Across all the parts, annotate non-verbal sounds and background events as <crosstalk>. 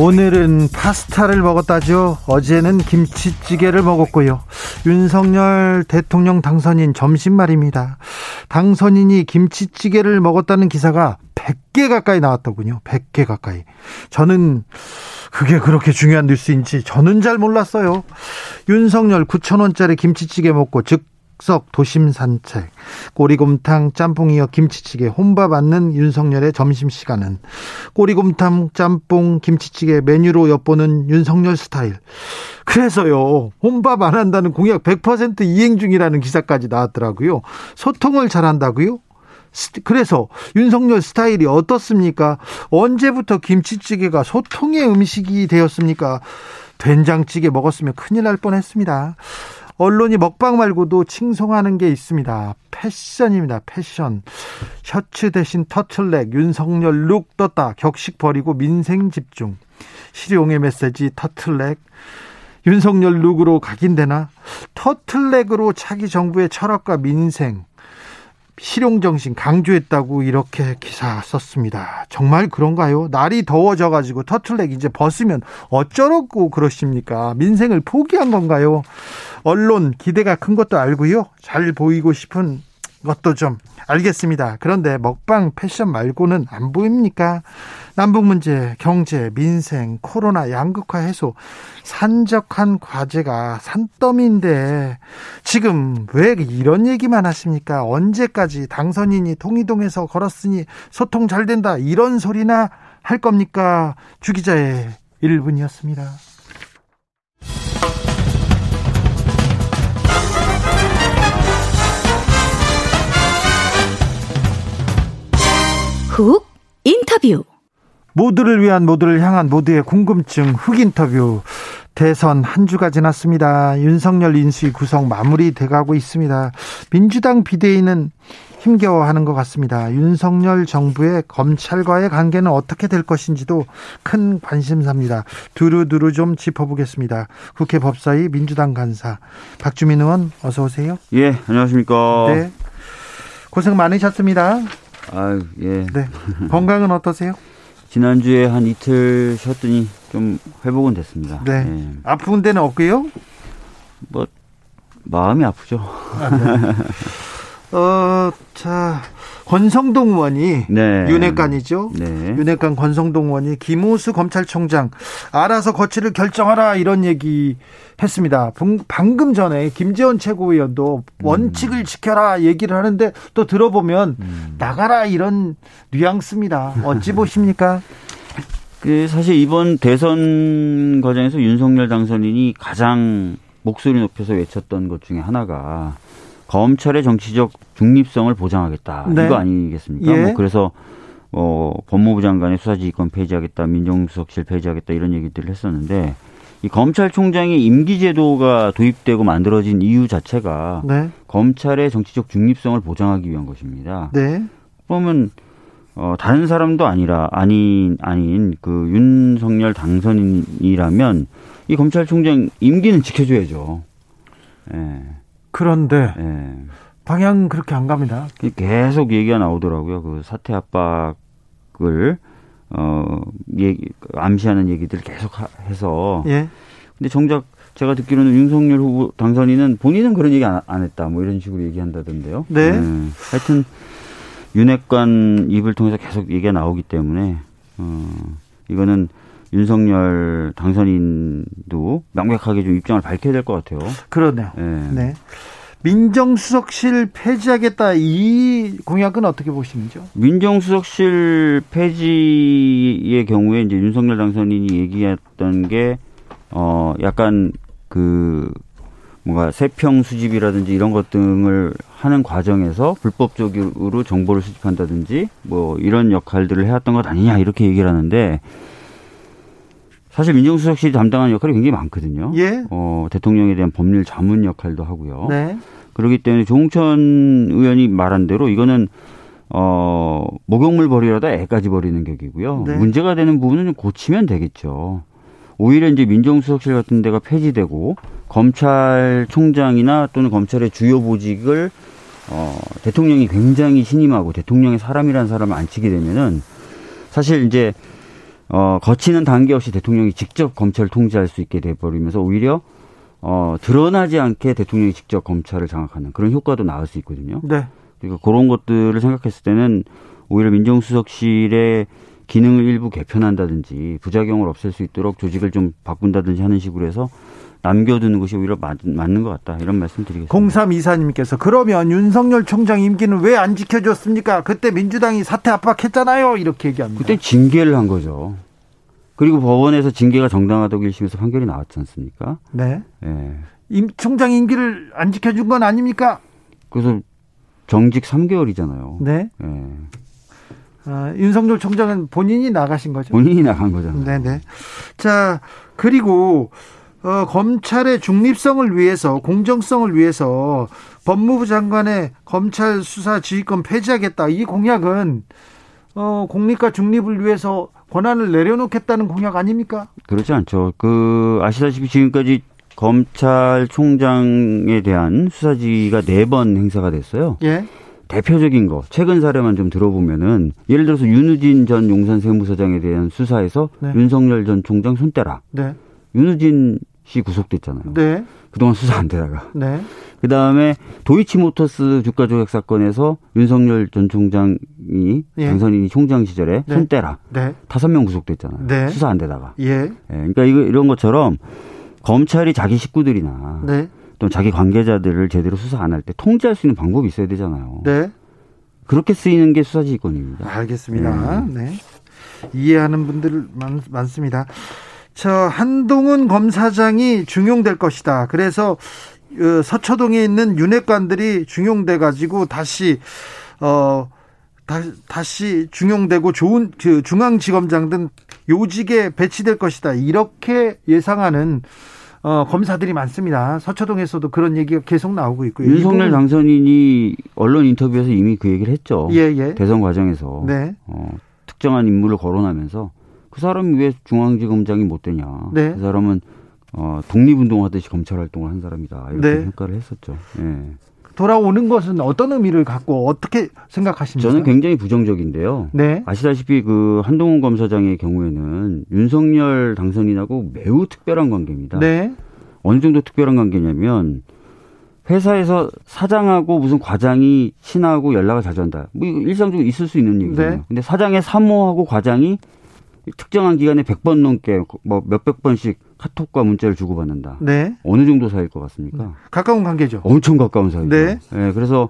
오늘은 파스타를 먹었다죠. 어제는 김치찌개를 먹었고요. 윤석열 대통령 당선인 점심 말입니다. 당선인이 김치찌개를 먹었다는 기사가 100개 가까이 나왔더군요. 100개 가까이. 저는 그게 그렇게 중요한 뉴스인지 저는 잘 몰랐어요. 윤석열 9천원짜리 김치찌개 먹고 즉 즉석 도심 산책, 꼬리곰탕 짬뽕 이어 김치찌개 혼밥 앉는 윤석열의 점심시간은 꼬리곰탕 짬뽕 김치찌개 메뉴로 엿보는 윤석열 스타일. 그래서요, 혼밥 안 한다는 공약 100% 이행 중이라는 기사까지 나왔더라고요. 소통을 잘한다고요? 그래서 윤석열 스타일이 어떻습니까? 언제부터 김치찌개가 소통의 음식이 되었습니까? 된장찌개 먹었으면 큰일 날 뻔했습니다. 언론이 먹방 말고도 칭송하는 게 있습니다. 패션입니다. 패션. 셔츠 대신 터틀넥, 윤석열 룩 떴다. 격식 버리고 민생 집중. 실용의 메시지 터틀넥. 윤석열 룩으로 각인되나? 터틀넥으로 차기 정부의 철학과 민생. 실용정신 강조했다고 이렇게 기사 썼습니다. 정말 그런가요? 날이 더워져 가지고 터틀넥 이제 벗으면 어쩌라고 그러십니까? 민생을 포기한 건가요? 언론 기대가 큰 것도 알고요. 잘 보이고 싶은 것도 좀 알겠습니다. 그런데 먹방 패션 말고는 안 보입니까? 남북 문제, 경제, 민생, 코로나 양극화 해소 산적한 과제가 산더미인데 지금 왜 이런 얘기만 하십니까? 언제까지 당선인이 통이동에서 걸었으니 소통 잘 된다 이런 소리나 할 겁니까? 주 기자의 1분이었습니다. 훅 인터뷰 모두를 위한 모두를 향한 모두의 궁금증 훅 인터뷰 대선 한 주가 지났습니다. 윤석열 인수위 구성 마무리 돼 가고 있습니다. 민주당 비대위는 힘겨워하는 것 같습니다. 윤석열 정부의 검찰과의 관계는 어떻게 될 것인지도 큰 관심사입니다. 두루두루 좀 짚어보겠습니다. 국회 법사위 민주당 간사 박주민 의원 어서 오세요. 예, 안녕하십니까. 네. 고생 많으셨습니다. 아유, 예. 네. 건강은 어떠세요? 지난주에 한 이틀 쉬었더니 좀 회복은 됐습니다. 네. 예. 아픈 데는 없고요? 뭐 마음이 아프죠. 아, 네. <laughs> 어, 자, 권성동 의원이 네. 윤핵관이죠. 네. 윤핵관 권성동 의원이 김호수 검찰총장 알아서 거취를 결정하라 이런 얘기 했습니다. 방금 전에 김재원 최고위원도 음. 원칙을 지켜라 얘기를 하는데 또 들어보면 음. 나가라 이런 뉘앙스입니다. 어찌 보십니까? <laughs> 그 사실 이번 대선 과정에서 윤석열 당선인이 가장 목소리 높여서 외쳤던 것 중에 하나가 검찰의 정치적 중립성을 보장하겠다 네. 이거 아니겠습니까? 예. 뭐 그래서 어, 법무부 장관의 수사지휘권 폐지하겠다, 민정수석실 폐지하겠다 이런 얘기들을 했었는데 이 검찰총장의 임기제도가 도입되고 만들어진 이유 자체가 네. 검찰의 정치적 중립성을 보장하기 위한 것입니다. 네. 그러면 어, 다른 사람도 아니라 아닌 아닌 그 윤석열 당선인이라면 이 검찰총장 임기는 지켜줘야죠. 예. 그런데 예. 방향 그렇게 안 갑니다. 계속 얘기가 나오더라고요. 그 사퇴 압박을 어, 얘기, 암시하는 얘기들 계속 해서. 예. 근데 정작 제가 듣기로는 윤석열 후보 당선인은 본인은 그런 얘기 안, 안 했다. 뭐 이런 식으로 얘기한다던데요. 네. 네. 하여튼 윤핵관 입을 통해서 계속 얘기가 나오기 때문에 어, 이거는 윤석열 당선인도 명백하게 좀 입장을 밝혀야 될 것 같아요. 그러네요. 네. 네. 민정수석실 폐지하겠다 이 공약은 어떻게 보시는지요? 민정수석실 폐지의 경우에 이제 윤석열 당선인이 얘기했던 게 어 약간 그 뭔가 세평 수집이라든지 이런 것 등을 하는 과정에서 불법적으로 정보를 수집한다든지 뭐 이런 역할들을 해왔던 것 아니냐 이렇게 얘기를 하는데 사실 민정수석실이 담당하는 역할이 굉장히 많거든요. 예. 어, 대통령에 대한 법률 자문 역할도 하고요. 네. 그렇기 때문에 조홍천 의원이 말한 대로 이거는 어, 목욕물 버리려다 애까지 버리는 격이고요. 네. 문제가 되는 부분은 좀 고치면 되겠죠. 오히려 이제 민정수석실 같은 데가 폐지되고 검찰총장이나 또는 검찰의 주요 보직을 어, 대통령이 굉장히 신임하고 대통령의 사람이라는 사람을 앉히게 되면은 사실 이제 어, 거치는 단계 없이 대통령이 직접 검찰을 통제할 수 있게 돼버리면서 오히려 어, 드러나지 않게 대통령이 직접 검찰을 장악하는 그런 효과도 나올 수 있거든요. 네. 그러니까 그런 것들을 생각했을 때는 오히려 민정수석실의 기능을 일부 개편한다든지 부작용을 없앨 수 있도록 조직을 좀 바꾼다든지 하는 식으로 해서 남겨두는 것이 오히려 맞, 맞는 것 같다 이런 말씀 드리겠습니다. 0324님께서 그러면 윤석열 총장 임기는 왜 안 지켜줬습니까? 그때 민주당이 사퇴 압박했잖아요. 이렇게 얘기합니다. 그때 징계를 한 거죠. 그리고 법원에서 징계가 정당하다고 1심에서 판결이 나왔지 않습니까? 네. 예. 임, 총장 임기를 안 지켜준 건 아닙니까? 그래서 정직 3개월이잖아요. 네. 예. 아, 윤석열 총장은 본인이 나가신 거죠. 본인이 나간 거잖아요. 네네. 자, 그리고, 어, 검찰의 중립성을 위해서, 공정성을 위해서 법무부 장관의 검찰 수사 지휘권 폐지하겠다. 이 공약은, 어, 공립과 중립을 위해서 권한을 내려놓겠다는 공약 아닙니까? 그렇지 않죠. 그 아시다시피 지금까지 검찰총장에 대한 수사지가 네 번 행사가 됐어요. 예. 대표적인 거 최근 사례만 좀 들어보면은 예를 들어서 윤우진 전 용산 세무서장에 대한 수사에서 네. 윤석열 전 총장 손대라. 네. 윤우진 씨 구속됐잖아요. 네. 그동안 수사 안 되다가. 네. 그 다음에 도이치모터스 주가 조작 사건에서 윤석열 전 총장이 예. 당선인이 총장 시절에 네. 손대라. 네. 다섯 명 구속됐잖아요. 네. 수사 안 되다가. 예. 예, 그러니까 이거 이런 것처럼 검찰이 자기 식구들이나 네. 또 자기 관계자들을 제대로 수사 안 할 때 통제할 수 있는 방법이 있어야 되잖아요. 네. 그렇게 쓰이는 게 수사지휘권입니다. 알겠습니다. 네. 이해하는 분들 많, 많습니다. 저 한동훈 검사장이 중용될 것이다. 그래서 어, 서초동에 있는 윤핵관들이 중용돼 가지고 다시 어 다, 다시 중용되고 좋은 그 중앙지검장 등 요직에 배치될 것이다. 이렇게 예상하는 어, 검사들이 많습니다. 서초동에서도 그런 얘기가 계속 나오고 있고요. 윤석열 당선인이 언론 인터뷰에서 이미 그 얘기를 했죠. 예, 예. 대선 과정에서 네. 어, 특정한 인물을 거론하면서 그 사람이 왜 중앙지검장이 못 되냐. 네. 그 사람은 어, 독립운동하듯이 검찰 활동을 한 사람이다. 이렇게 네. 평가를 했었죠. 예. 돌아오는 것은 어떤 의미를 갖고 어떻게 생각하십니까? 저는 굉장히 부정적인데요. 네. 아시다시피 그 한동훈 검사장의 경우에는 윤석열 당선인하고 매우 특별한 관계입니다. 네. 어느 정도 특별한 관계냐면 회사에서 사장하고 무슨 과장이 친하고 연락을 자주 한다. 뭐 일상적으로 있을 수 있는 얘기잖아요. 네. 근데 사장의 사모하고 과장이 특정한 기간에 100번 넘게 뭐 몇백 번씩 카톡과 문자를 주고받는다. 네. 어느 정도 사이일 것 같습니까? 가까운 관계죠. 엄청 가까운 사이죠. 네. 예, 그래서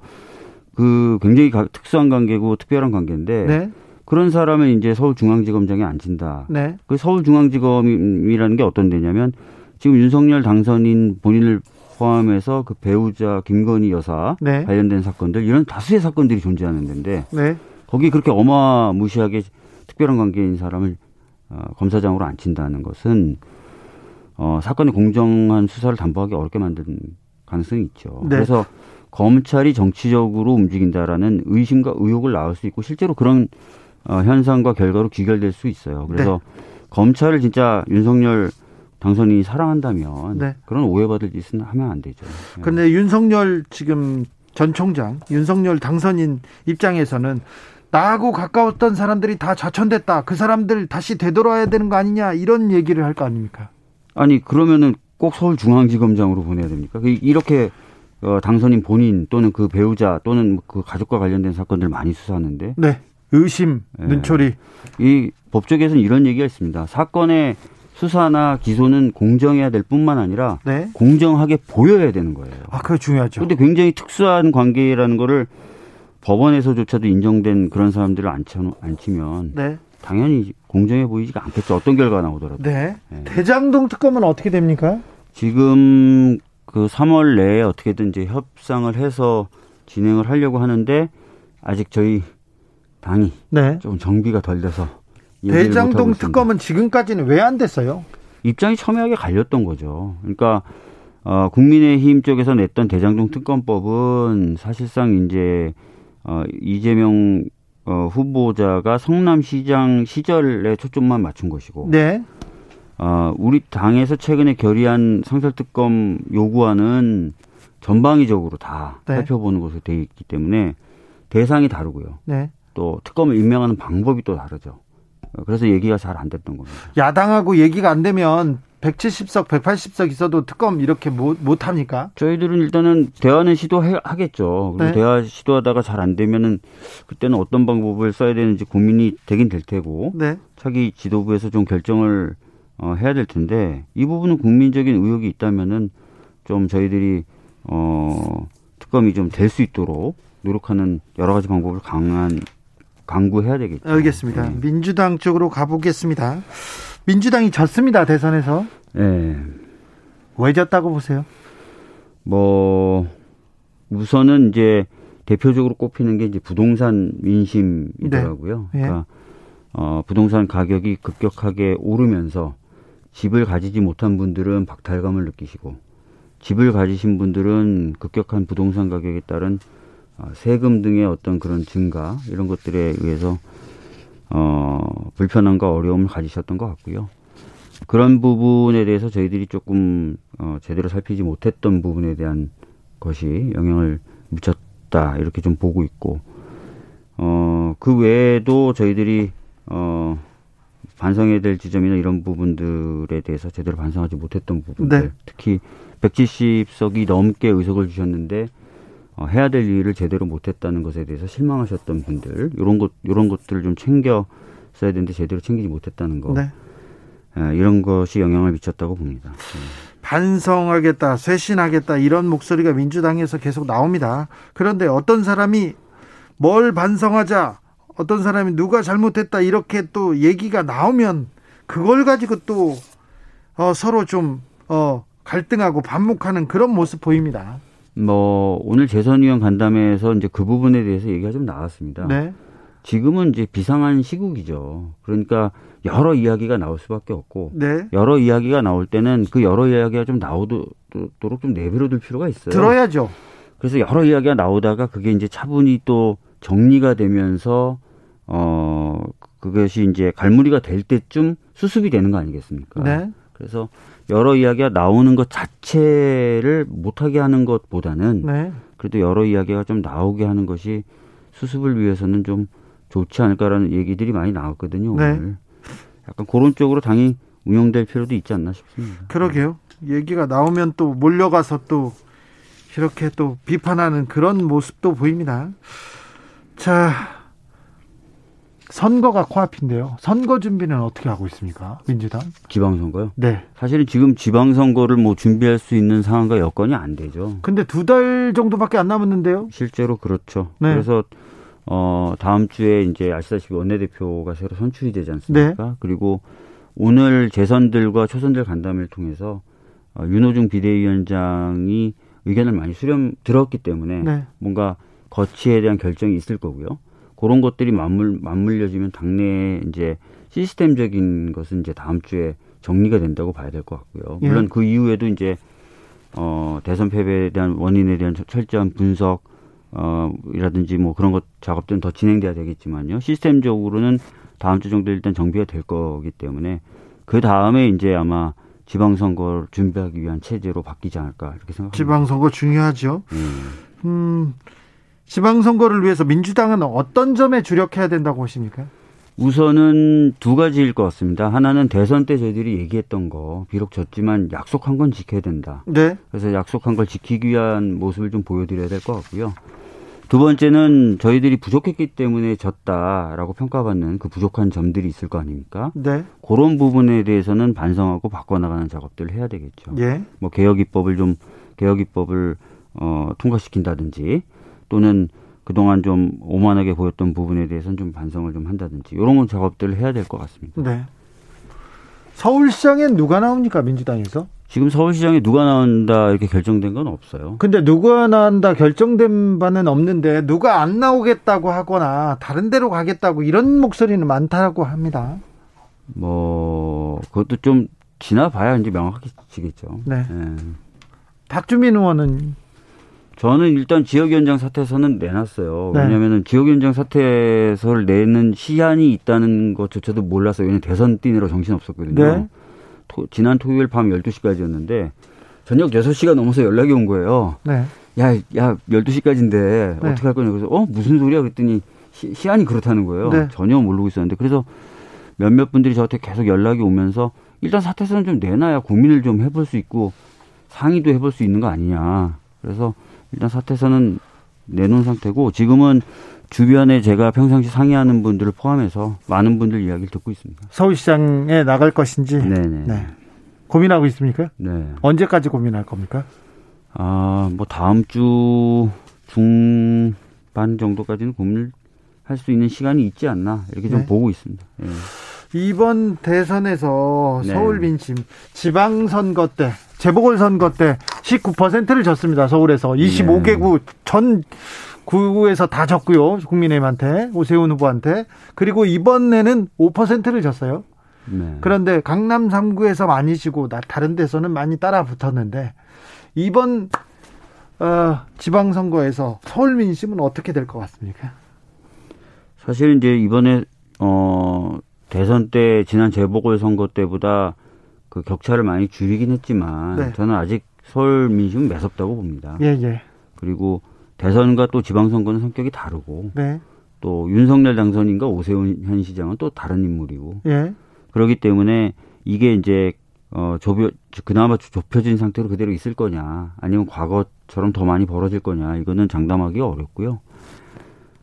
그 굉장히 가- 특수한 관계고 특별한 관계인데 네. 그런 사람은 이제 서울중앙지검장에 앉힌다. 네. 그 서울중앙지검이라는 게 어떤 데냐면 지금 윤석열 당선인 본인을 포함해서 그 배우자 김건희 여사 네. 관련된 사건들 이런 다수의 사건들이 존재하는 데인데 네. 거기 그렇게 어마무시하게 특별한 관계인 사람을 어, 검사장으로 앉힌다는 것은 어, 사건의 공정한 수사를 담보하기 어렵게 만든 가능성이 있죠. 네. 그래서 검찰이 정치적으로 움직인다라는 의심과 의혹을 낳을 수 있고 실제로 그런 어, 현상과 결과로 귀결될 수 있어요. 그래서 네. 검찰을 진짜 윤석열 당선인이 사랑한다면 네. 그런 오해받을 짓은 하면 안 되죠. 예. 근데 윤석열 지금 전 총장, 윤석열 당선인 입장에서는 나하고 가까웠던 사람들이 다 좌천됐다. 그 사람들 다시 되돌아야 되는 거 아니냐. 이런 얘기를 할 거 아닙니까? 아니 그러면은 꼭 서울중앙지검장으로 보내야 됩니까? 그 이렇게 어, 당선인 본인 또는 그 배우자 또는 그 가족과 관련된 사건들 많이 수사하는데 네. 의심, 네. 눈초리. 이 법조계에서는 이런 얘기가 있습니다. 사건의 수사나 기소는 공정해야 될 뿐만 아니라 네. 공정하게 보여야 되는 거예요. 아, 그거 중요하죠. 그런데 굉장히 특수한 관계라는 거를 법원에서조차도 인정된 그런 사람들을 앉혀, 앉히면 네. 당연히 공정해 보이지가 않겠죠. 어떤 결과가 나오더라도. 네. 네. 대장동 특검은 어떻게 됩니까? 지금 그 3월 내에 어떻게든 이제 협상을 해서 진행을 하려고 하는데 아직 저희 당이 네. 좀 정비가 덜 돼서 대장동 특검은 지금까지는 왜 안 됐어요? 입장이 첨예하게 갈렸던 거죠. 그러니까 어, 국민의힘 쪽에서 냈던 대장동 특검법은 사실상 이제 어, 이재명 어, 후보자가 성남시장 시절에 초점만 맞춘 것이고, 네. 어, 우리 당에서 최근에 결의한 상설특검 요구안은 전방위적으로 다 네. 살펴보는 것으로 되어 있기 때문에 대상이 다르고요. 네. 또 특검을 임명하는 방법이 또 다르죠. 어, 그래서 얘기가 잘 안 됐던 겁니다. 야당하고 얘기가 안 되면 170석, 180석 있어도 특검 이렇게 못, 못 합니까? 저희들은 일단은 대화는 시도하겠죠. 네. 대화 시도하다가 잘 안 되면은 그때는 어떤 방법을 써야 되는지 고민이 되긴 될 테고 네. 차기 지도부에서 좀 결정을 어, 해야 될 텐데 이 부분은 국민적인 의혹이 있다면은 좀 저희들이 어, 특검이 좀 될 수 있도록 노력하는 여러 가지 방법을 강한 강구해야 되겠죠. 알겠습니다. 네. 민주당 쪽으로 가보겠습니다. 민주당이 졌습니다. 대선에서. 네. 왜 졌다고 보세요? 뭐 우선은 이제 대표적으로 꼽히는 게 이제 부동산 민심이더라고요. 네. 예. 그러니까 어, 부동산 가격이 급격하게 오르면서 집을 가지지 못한 분들은 박탈감을 느끼시고 집을 가지신 분들은 급격한 부동산 가격에 따른 어, 세금 등의 어떤 그런 증가 이런 것들에 의해서 어, 불편함과 어려움을 가지셨던 것 같고요. 그런 부분에 대해서 저희들이 조금 어, 제대로 살피지 못했던 부분에 대한 것이 영향을 미쳤다 이렇게 좀 보고 있고 어, 그 외에도 저희들이 어, 반성해야 될 지점이나 이런 부분들에 대해서 제대로 반성하지 못했던 부분들 네. 특히 170석이 넘게 의석을 주셨는데 어, 해야 될 일을 제대로 못했다는 것에 대해서 실망하셨던 분들 이런 것 이런 것들을 좀 챙겨 써야 되는데 제대로 챙기지 못했다는 거 네. 예, 이런 것이 영향을 미쳤다고 봅니다. 반성하겠다, 쇄신하겠다 이런 목소리가 민주당에서 계속 나옵니다. 그런데 어떤 사람이 뭘 반성하자, 어떤 사람이 누가 잘못했다 이렇게 또 얘기가 나오면 그걸 가지고 또 어, 서로 좀 어, 갈등하고 반목하는 그런 모습 보입니다. 뭐 오늘 재선위원 간담회에서 이제 그 부분에 대해서 얘기가 좀 나왔습니다. 네, 지금은 이제 비상한 시국이죠. 그러니까 여러 이야기가 나올 수밖에 없고 네, 여러 이야기가 나올 때는 그 여러 이야기가 좀 나오도록 좀 내버려둘 필요가 있어요. 들어야죠. 그래서 여러 이야기가 나오다가 그게 이제 차분히 또 정리가 되면서 어 그것이 이제 갈무리가 될 때쯤 수습이 되는 거 아니겠습니까? 네, 그래서 여러 이야기가 나오는 것 자체를 못하게 하는 것보다는 네, 그래도 여러 이야기가 좀 나오게 하는 것이 수습을 위해서는 좀 좋지 않을까라는 얘기들이 많이 나왔거든요. 네. 오늘 약간 그런 쪽으로 당이 운영될 필요도 있지 않나 싶습니다. 그러게요. 얘기가 나오면 또 몰려가서 또 이렇게 또 비판하는 그런 모습도 보입니다. 자, 선거가 코앞인데요. 선거 준비는 어떻게 하고 있습니까? 민주당? 지방선거요. 네. 사실은 지금 지방선거를 뭐 준비할 수 있는 상황과 여건이 안 되죠. 근데 두 달 정도밖에 안 남았는데요. 실제로 그렇죠. 네. 그래서 어 다음 주에 이제 아시다시피 원내대표가 새로 선출이 되지 않습니까? 네. 그리고 오늘 재선들과 초선들 간담회를 통해서 어, 윤호중 비대위원장이 의견을 많이 수렴 들었기 때문에 네. 뭔가 거치에 대한 결정이 있을 거고요. 그런 것들이 맞물 맞물려지면 당내에 이제 시스템적인 것은 이제 다음 주에 정리가 된다고 봐야 될 것 같고요. 예. 물론 그 이후에도 이제 어 대선 패배에 대한 원인에 대한 철저한 분석 어 이라든지 뭐 그런 것 작업들은 더 진행돼야 되겠지만요. 시스템적으로는 다음 주 정도 일단 정비가 될 거기 때문에 그 다음에 이제 아마 지방선거를 준비하기 위한 체제로 바뀌지 않을까 이렇게 생각합니다. 지방선거 중요하죠. 음. 음, 지방선거를 위해서 민주당은 어떤 점에 주력해야 된다고 보십니까? 우선은 두 가지일 것 같습니다. 하나는 대선 때 저희들이 얘기했던 거, 비록 졌지만 약속한 건 지켜야 된다. 네. 그래서 약속한 걸 지키기 위한 모습을 좀 보여드려야 될 것 같고요. 두 번째는 저희들이 부족했기 때문에 졌다라고 평가받는 그 부족한 점들이 있을 거 아닙니까? 네. 그런 부분에 대해서는 반성하고 바꿔나가는 작업들을 해야 되겠죠. 예. 뭐 개혁 입법을 좀 개혁 입법을 어, 통과시킨다든지 또는 그동안 좀 오만하게 보였던 부분에 대해서는 좀 반성을 좀 한다든지 이런 건 작업들을 해야 될 것 같습니다. 네. 서울시장엔 누가 나옵니까 민주당에서? 지금 서울시장에 누가 나온다 이렇게 결정된 건 없어요. 근데 누가 나온다 결정된 바는 없는데 누가 안 나오겠다고 하거나 다른 데로 가겠다고 이런 목소리는 많다고 합니다. 뭐 그것도 좀 지나봐야 이제 명확해지겠죠. 네. 네. 박주민 의원은 저는 일단 지역위원장 사퇴서는 내놨어요. 네. 왜냐하면 지역위원장 사퇴서를 내는 시한이 있다는 것조차도 몰랐어요. 왜냐면 대선 뛰느라 정신 없었거든요. 네. 토, 지난 토요일 밤 12시까지였는데 저녁 6시가 넘어서 연락이 온 거예요. 네. 야, 야, 12시까지인데 어떻게 할 거냐. 그래서 어, 무슨 소리야? 그랬더니 시, 시한이 그렇다는 거예요. 네. 전혀 모르고 있었는데. 그래서 몇몇 분들이 저한테 계속 연락이 오면서 일단 사퇴서는 좀 내놔야 고민을 좀 해볼 수 있고 상의도 해볼 수 있는 거 아니냐. 그래서 일단 사퇴서는 내놓은 상태고 지금은 주변에 제가 평상시 상의하는 분들을 포함해서 많은 분들 이야기를 듣고 있습니다. 서울시장에 나갈 것인지 네네. 네. 고민하고 있습니까? 네. 언제까지 고민할 겁니까? 아, 뭐 다음 주 중반 정도까지는 고민을 할 수 있는 시간이 있지 않나 이렇게 좀 네. 보고 있습니다. 네. 이번 대선에서 네. 서울 민심 지방선거 때 재보궐선거 때 19%를 졌습니다. 서울에서 25개구 전 구에서 다 졌고요. 국민의힘한테 오세훈 후보한테 그리고 이번에는 5%를 졌어요. 네. 그런데 강남 3구에서 많이 지고 다른 데서는 많이 따라 붙었는데 이번 어, 지방선거에서 서울 민심은 어떻게 될 것 같습니까? 사실 이제 이번에 어 대선 때 지난 재보궐 선거 때보다 그 격차를 많이 줄이긴 했지만 네. 저는 아직 서울 민심은 매섭다고 봅니다. 예, 예. 그리고 대선과 또 지방선거는 성격이 다르고 네. 또 윤석열 당선인과 오세훈 현 시장은 또 다른 인물이고 예. 그렇기 때문에 이게 이제 어 좁혀 그나마 좁혀진 상태로 그대로 있을 거냐 아니면 과거처럼 더 많이 벌어질 거냐 이거는 장담하기 어렵고요.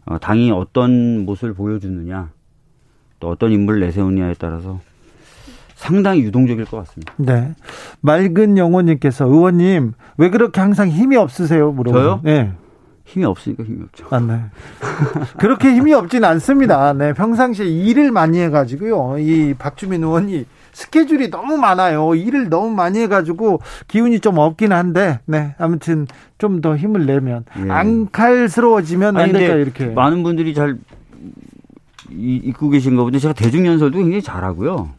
어, 당이 어떤 모습을 보여주느냐 또 어떤 인물을 내세우느냐에 따라서 상당히 유동적일 것 같습니다. 네. 맑은 영호님께서 의원님 왜 그렇게 항상 힘이 없으세요? 물어보 저요? 네. 힘이 없으니까 힘이 없죠. 아, 네. <laughs> 그렇게 힘이 없진 않습니다. 네. 평상시에 일을 많이 해가지고요. 이 박주민 의원이 스케줄이 너무 많아요. 일을 너무 많이 해가지고 기운이 좀 없긴 한데, 네. 아무튼 좀 더 힘을 내면. 예. 앙칼스러워지면 안 될까, 이렇게. 많은 분들이 잘 잊고 계신가 본데 제가 대중연설도 굉장히 잘하고요.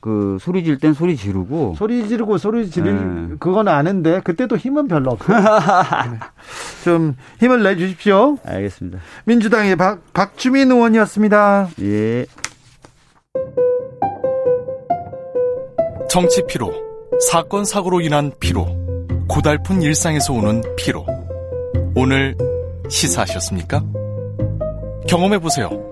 그 소리 질 땐 소리 지르고 소리 지르고 소리 지르 네. 그건 아는데 그때도 힘은 별로 없어요. <laughs> 네. 좀 힘을 내 주십시오. 알겠습니다. 민주당의 박, 박주민 의원이었습니다. 예. 정치 피로, 사건 사고로 인한 피로, 고달픈 일상에서 오는 피로. 오늘 시사하셨습니까? 경험해 보세요.